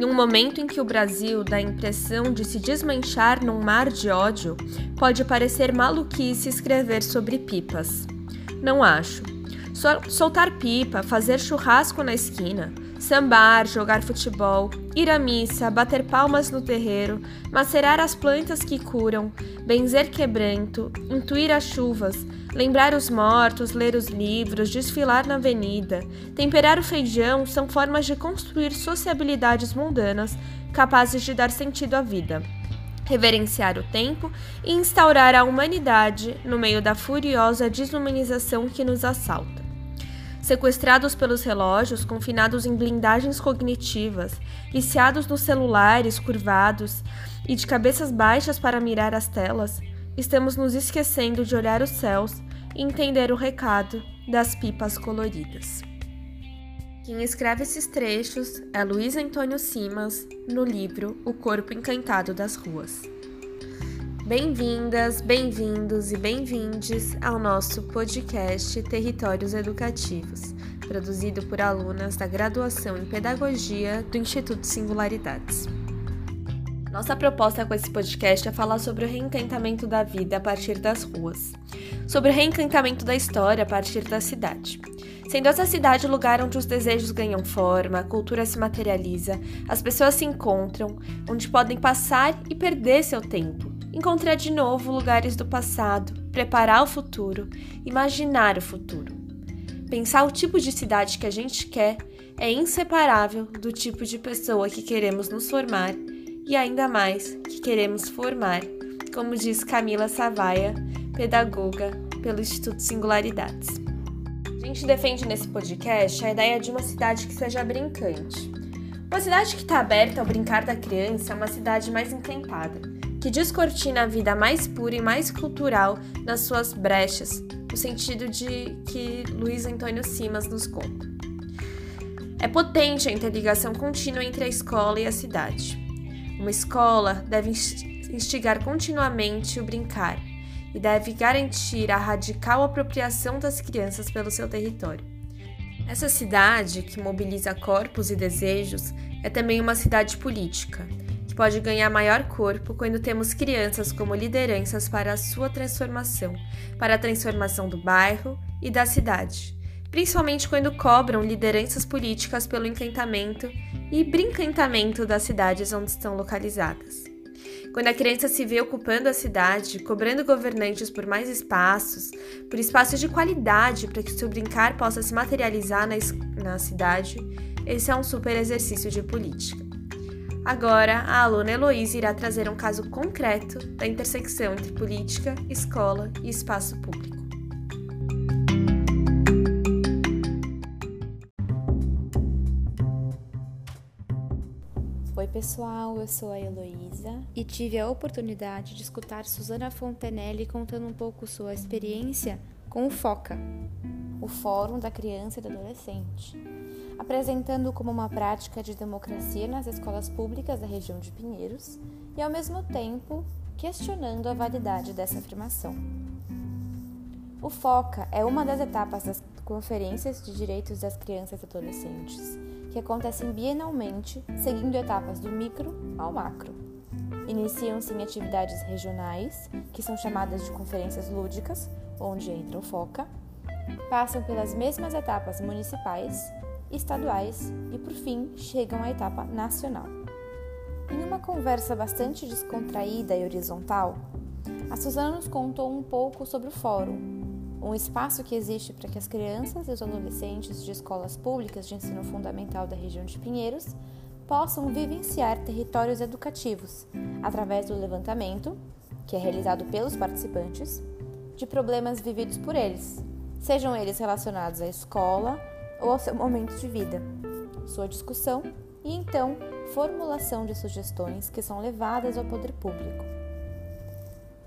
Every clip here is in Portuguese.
Em um momento em que o Brasil dá a impressão de se desmanchar num mar de ódio, pode parecer maluquice escrever sobre pipas. Não acho. Soltar pipa, fazer churrasco na esquina, sambar, jogar futebol, ir à missa, bater palmas no terreiro, macerar as plantas que curam, benzer quebranto, intuir as chuvas, lembrar os mortos, ler os livros, desfilar na avenida, temperar o feijão são formas de construir sociabilidades mundanas capazes de dar sentido à vida reverenciar o tempo e instaurar a humanidade no meio da furiosa desumanização que nos assalta. Sequestrados pelos relógios, confinados em blindagens cognitivas, viciados nos celulares curvados e de cabeças baixas para mirar as telas, estamos nos esquecendo de olhar os céus entender o recado das pipas coloridas. Quem escreve esses trechos é Luiz Antônio Simas, no livro O Corpo Encantado das Ruas. Bem-vindas, bem-vindos e bem-vindes ao nosso podcast Territórios Educativos, produzido por alunas da graduação em Pedagogia do Instituto Singularidades. Nossa proposta com esse podcast é falar sobre o reencantamento da vida a partir das ruas, sobre o reencantamento da história a partir da cidade. Sendo essa cidade o lugar onde os desejos ganham forma, a cultura se materializa, as pessoas se encontram, onde podem passar e perder seu tempo, encontrar de novo lugares do passado, preparar o futuro, imaginar o futuro. Pensar o tipo de cidade que a gente quer é inseparável do tipo de pessoa que queremos nos formar e ainda mais que queremos formar, como diz Camila Savaia, pedagoga pelo Instituto Singularidades. A gente defende nesse podcast a ideia de uma cidade que seja brincante. Uma cidade que está aberta ao brincar da criança é uma cidade mais encantada que descortina a vida mais pura e mais cultural nas suas brechas, no sentido de que Luiz Antônio Simas nos conta. É potente a interligação contínua entre a escola e a cidade. Uma escola deve instigar continuamente o brincar e deve garantir a radical apropriação das crianças pelo seu território. Essa cidade, que mobiliza corpos e desejos, é também uma cidade política, pode ganhar maior corpo quando temos crianças como lideranças para a sua transformação, para a transformação do bairro e da cidade, principalmente quando cobram lideranças políticas pelo encantamento e brincantamento das cidades onde estão localizadas. Quando a criança se vê ocupando a cidade, cobrando governantes por mais espaços, por espaços de qualidade para que seu brincar possa se materializar na, na cidade, esse é um super exercício de política. Agora, a aluna Heloísa irá trazer um caso concreto da intersecção entre política, escola e espaço público. Pessoal, eu sou a Heloísa. E tive a oportunidade de escutar Susana Fontenelle contando um pouco sua experiência com o FOCA, o Fórum da Criança e do Adolescente. Apresentando como uma prática de democracia nas escolas públicas da região de Pinheiros e, ao mesmo tempo, questionando a validade dessa afirmação. O FOCA é uma das etapas das Conferências de Direitos das Crianças e Adolescentes, que acontecem bienalmente, seguindo etapas do micro ao macro. Iniciam-se em atividades regionais, que são chamadas de conferências lúdicas, onde entra o FOCA, passam pelas mesmas etapas municipais, estaduais e, por fim, chegam à etapa nacional. Em uma conversa bastante descontraída e horizontal, a Suzana nos contou um pouco sobre o Fórum, um espaço que existe para que as crianças e os adolescentes de escolas públicas de ensino fundamental da região de Pinheiros possam vivenciar territórios educativos através do levantamento, que é realizado pelos participantes, de problemas vividos por eles, sejam eles relacionados à escola, ou ao seu momento de vida, sua discussão e então formulação de sugestões que são levadas ao poder público.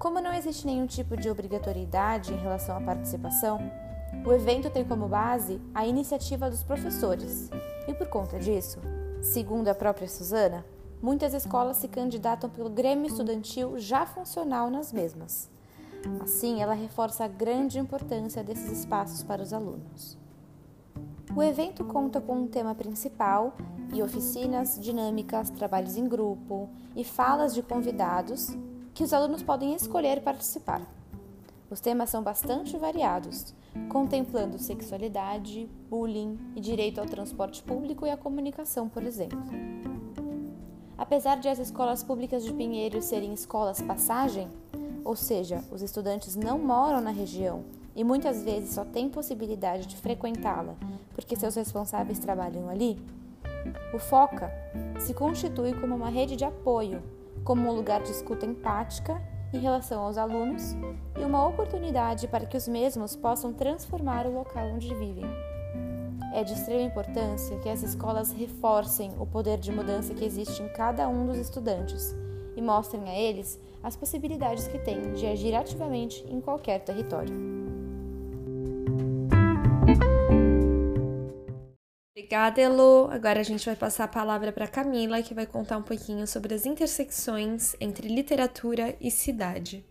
Como não existe nenhum tipo de obrigatoriedade em relação à participação, o evento tem como base a iniciativa dos professores, e por conta disso, segundo a própria Suzana, muitas escolas se candidatam pelo Grêmio Estudantil já funcional nas mesmas. Assim, ela reforça a grande importância desses espaços para os alunos. O evento conta com um tema principal e oficinas, dinâmicas, trabalhos em grupo e falas de convidados que os alunos podem escolher participar. Os temas são bastante variados, contemplando sexualidade, bullying e direito ao transporte público e à comunicação, por exemplo. Apesar de as escolas públicas de Pinheiros serem escolas passagem, ou seja, os estudantes não moram na região e muitas vezes só têm possibilidade de frequentá-la porque seus responsáveis trabalham ali, o FOCA se constitui como uma rede de apoio, como um lugar de escuta empática em relação aos alunos e uma oportunidade para que os mesmos possam transformar o local onde vivem. É de extrema importância que as escolas reforcem o poder de mudança que existe em cada um dos estudantes e mostrem a eles as possibilidades que têm de agir ativamente em qualquer território. Obrigada, Elo. Agora a gente vai passar a palavra para Camila, que vai contar um pouquinho sobre as intersecções entre literatura e cidade.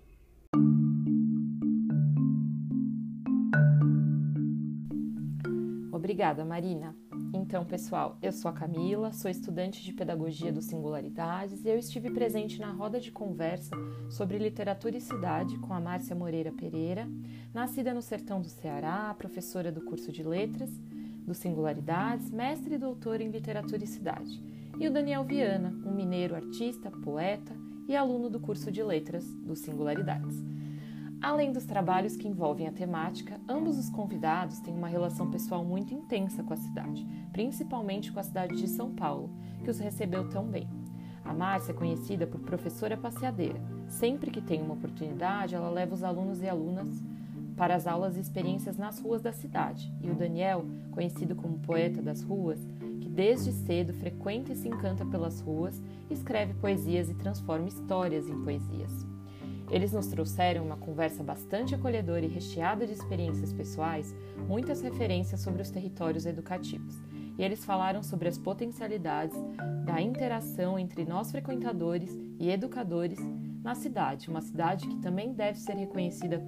Obrigada, Marina. Então, pessoal, eu sou a Camila, sou estudante de Pedagogia do Singularidades e eu estive presente na roda de conversa sobre literatura e cidade com a Márcia Moreira Pereira, nascida no sertão do Ceará, professora do curso de Letras do Singularidades, mestre e doutor em Literatura e Cidade, e o Daniel Viana, um mineiro artista, poeta e aluno do curso de Letras do Singularidades. Além dos trabalhos que envolvem a temática, ambos os convidados têm uma relação pessoal muito intensa com a cidade, principalmente com a cidade de São Paulo, que os recebeu tão bem. A Márcia é conhecida por professora passeadeira. Sempre que tem uma oportunidade, ela leva os alunos e alunas para as aulas e experiências nas ruas da cidade, e o Daniel, conhecido como poeta das ruas, que desde cedo frequenta e se encanta pelas ruas, escreve poesias e transforma histórias em poesias. Eles nos trouxeram uma conversa bastante acolhedora e recheada de experiências pessoais, muitas referências sobre os territórios educativos. E eles falaram sobre as potencialidades da interação entre nós frequentadores e educadores na cidade, uma cidade que também deve ser reconhecida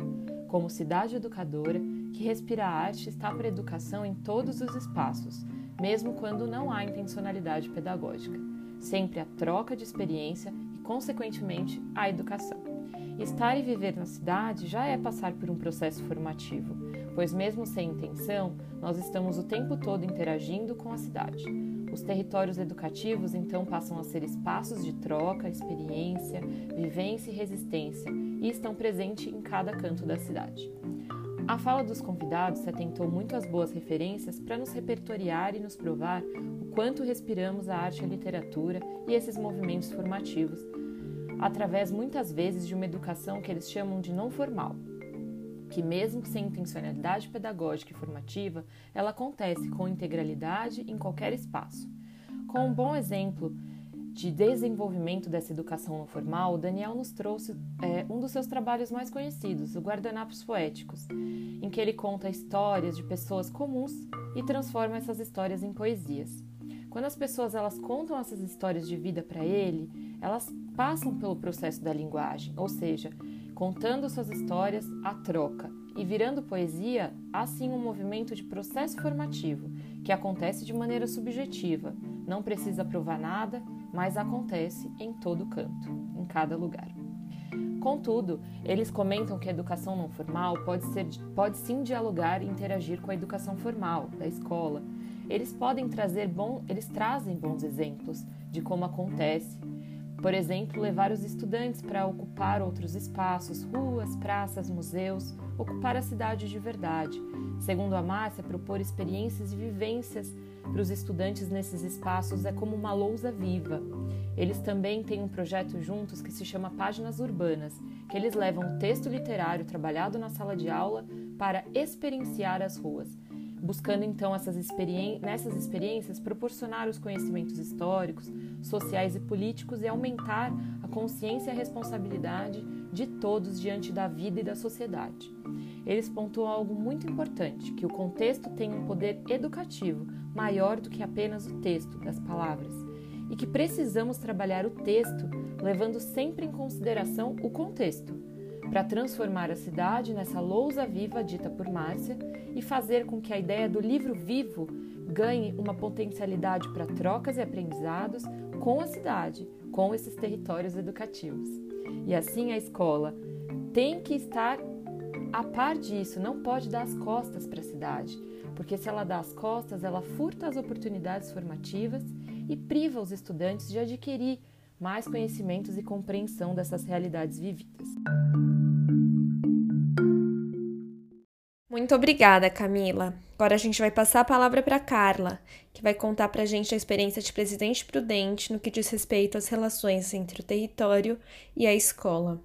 como cidade educadora que respira a arte está para a educação em todos os espaços, mesmo quando não há intencionalidade pedagógica. Sempre a troca de experiência e, consequentemente, a educação. Estar e viver na cidade já é passar por um processo formativo, pois, mesmo sem intenção, nós estamos o tempo todo interagindo com a cidade. Os territórios educativos então passam a ser espaços de troca, experiência, vivência e resistência e estão presentes em cada canto da cidade. A fala dos convidados se atentou muito às boas referências para nos repertoriar e nos provar o quanto respiramos a arte e a literatura e esses movimentos formativos, através muitas vezes de uma educação que eles chamam de não formal, que, mesmo sem intencionalidade pedagógica e formativa, ela acontece com integralidade em qualquer espaço. Com um bom exemplo de desenvolvimento dessa educação não formal, Daniel nos trouxe é, um dos seus trabalhos mais conhecidos, o Guardanapos Poéticos, em que ele conta histórias de pessoas comuns e transforma essas histórias em poesias. Quando as pessoas elas contam essas histórias de vida para ele, elas passam pelo processo da linguagem, ou seja, contando suas histórias, a troca, e virando poesia, há sim um movimento de processo formativo que acontece de maneira subjetiva, não precisa provar nada, mas acontece em todo canto, em cada lugar. Contudo, eles comentam que a educação não formal pode, ser, pode sim dialogar e interagir com a educação formal da escola. Eles podem trazer bom, eles trazem bons exemplos de como acontece. Por exemplo, levar os estudantes para ocupar outros espaços, ruas, praças, museus, ocupar a cidade de verdade. Segundo a Márcia, propor experiências e vivências para os estudantes nesses espaços é como uma lousa viva. Eles também têm um projeto juntos que se chama Páginas Urbanas, que eles levam o texto literário trabalhado na sala de aula para experienciar as ruas, buscando então essas nessas experiências proporcionar os conhecimentos históricos, sociais e políticos e aumentar a consciência e a responsabilidade de todos diante da vida e da sociedade. Eles pontuam algo muito importante, que o contexto tem um poder educativo maior do que apenas o texto das palavras, e que precisamos trabalhar o texto levando sempre em consideração o contexto. Para transformar a cidade nessa lousa viva dita por Márcia e fazer com que a ideia do livro vivo ganhe uma potencialidade para trocas e aprendizados com a cidade, com esses territórios educativos. E assim a escola tem que estar a par disso, não pode dar as costas para a cidade, porque se ela dá as costas, ela furta as oportunidades formativas e priva os estudantes de adquirir mais conhecimentos e compreensão dessas realidades vividas. Muito obrigada, Camila. Agora a gente vai passar a palavra para Carla, que vai contar para a gente a experiência de presidente prudente no que diz respeito às relações entre o território e a escola.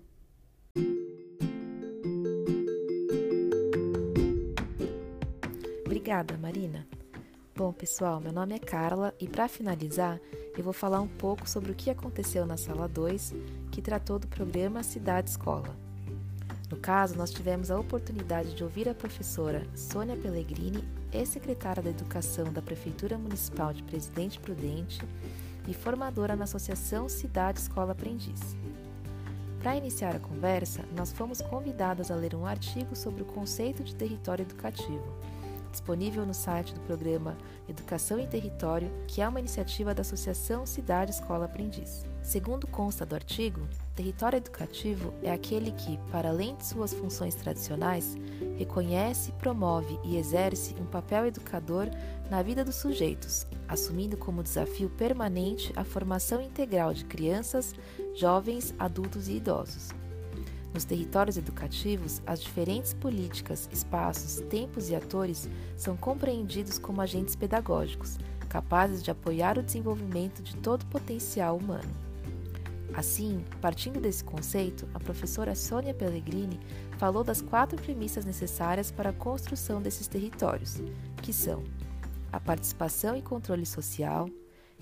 Obrigada, Marina. Bom, pessoal, meu nome é Carla e para finalizar, eu vou falar um pouco sobre o que aconteceu na sala 2, que tratou do programa Cidade Escola. No caso, nós tivemos a oportunidade de ouvir a professora Sônia Pellegrini, ex-secretária da Educação da Prefeitura Municipal de Presidente Prudente e formadora na Associação Cidade Escola Aprendiz. Para iniciar a conversa, nós fomos convidadas a ler um artigo sobre o conceito de território educativo disponível no site do programa Educação em Território, que é uma iniciativa da Associação Cidade Escola Aprendiz. Segundo consta do artigo, território educativo é aquele que, para além de suas funções tradicionais, reconhece, promove e exerce um papel educador na vida dos sujeitos, assumindo como desafio permanente a formação integral de crianças, jovens, adultos e idosos. Nos territórios educativos, as diferentes políticas, espaços, tempos e atores são compreendidos como agentes pedagógicos, capazes de apoiar o desenvolvimento de todo o potencial humano. Assim, partindo desse conceito, a professora Sônia Pellegrini falou das quatro premissas necessárias para a construção desses territórios, que são a participação e controle social,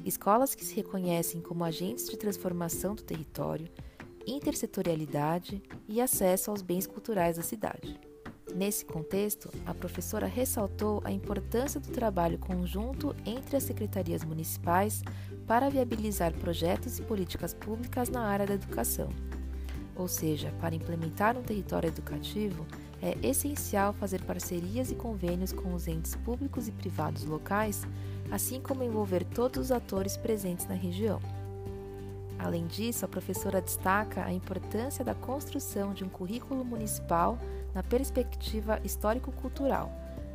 escolas que se reconhecem como agentes de transformação do território, intersetorialidade e acesso aos bens culturais da cidade. Nesse contexto, a professora ressaltou a importância do trabalho conjunto entre as secretarias municipais para viabilizar projetos e políticas públicas na área da educação. Ou seja, para implementar um território educativo, é essencial fazer parcerias e convênios com os entes públicos e privados locais, assim como envolver todos os atores presentes na região. Além disso, a professora destaca a importância da construção de um currículo municipal na perspectiva histórico-cultural,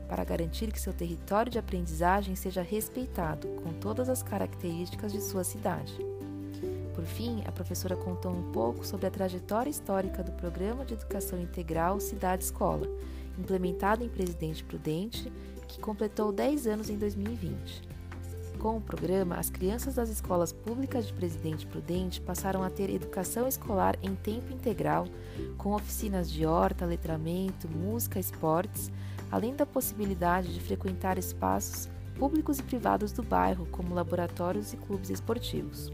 para garantir que seu território de aprendizagem seja respeitado com todas as características de sua cidade. Por fim, a professora contou um pouco sobre a trajetória histórica do Programa de Educação Integral Cidade Escola, implementado em Presidente Prudente, que completou 10 anos em 2020. Com o programa, as crianças das escolas públicas de Presidente Prudente passaram a ter educação escolar em tempo integral, com oficinas de horta, letramento, música, esportes, além da possibilidade de frequentar espaços públicos e privados do bairro, como laboratórios e clubes esportivos.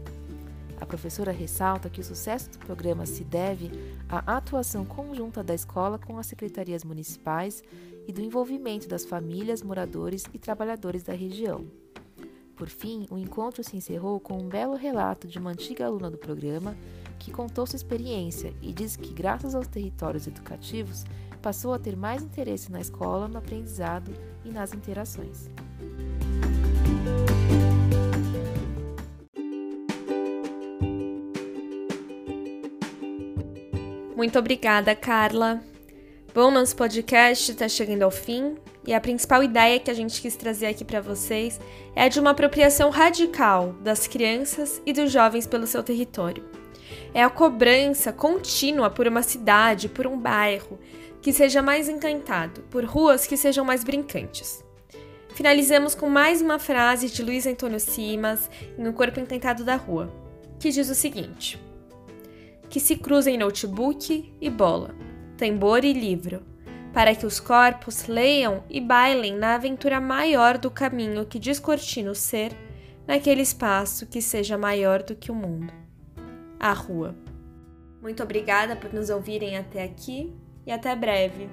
A professora ressalta que o sucesso do programa se deve à atuação conjunta da escola com as secretarias municipais e do envolvimento das famílias, moradores e trabalhadores da região. Por fim, o encontro se encerrou com um belo relato de uma antiga aluna do programa que contou sua experiência e disse que, graças aos territórios educativos, passou a ter mais interesse na escola, no aprendizado e nas interações. Muito obrigada, Carla. Bom, nosso podcast está chegando ao fim e a principal ideia que a gente quis trazer aqui para vocês é a de uma apropriação radical das crianças e dos jovens pelo seu território. É a cobrança contínua por uma cidade, por um bairro que seja mais encantado, por ruas que sejam mais brincantes. Finalizamos com mais uma frase de Luiz Antônio Simas em O Corpo Encantado da Rua, que diz o seguinte: Que se cruzem notebook e bola, tambor e livro, para que os corpos leiam e bailem na aventura maior do caminho que descortina o ser, naquele espaço que seja maior do que o mundo a rua. Muito obrigada por nos ouvirem até aqui e até breve.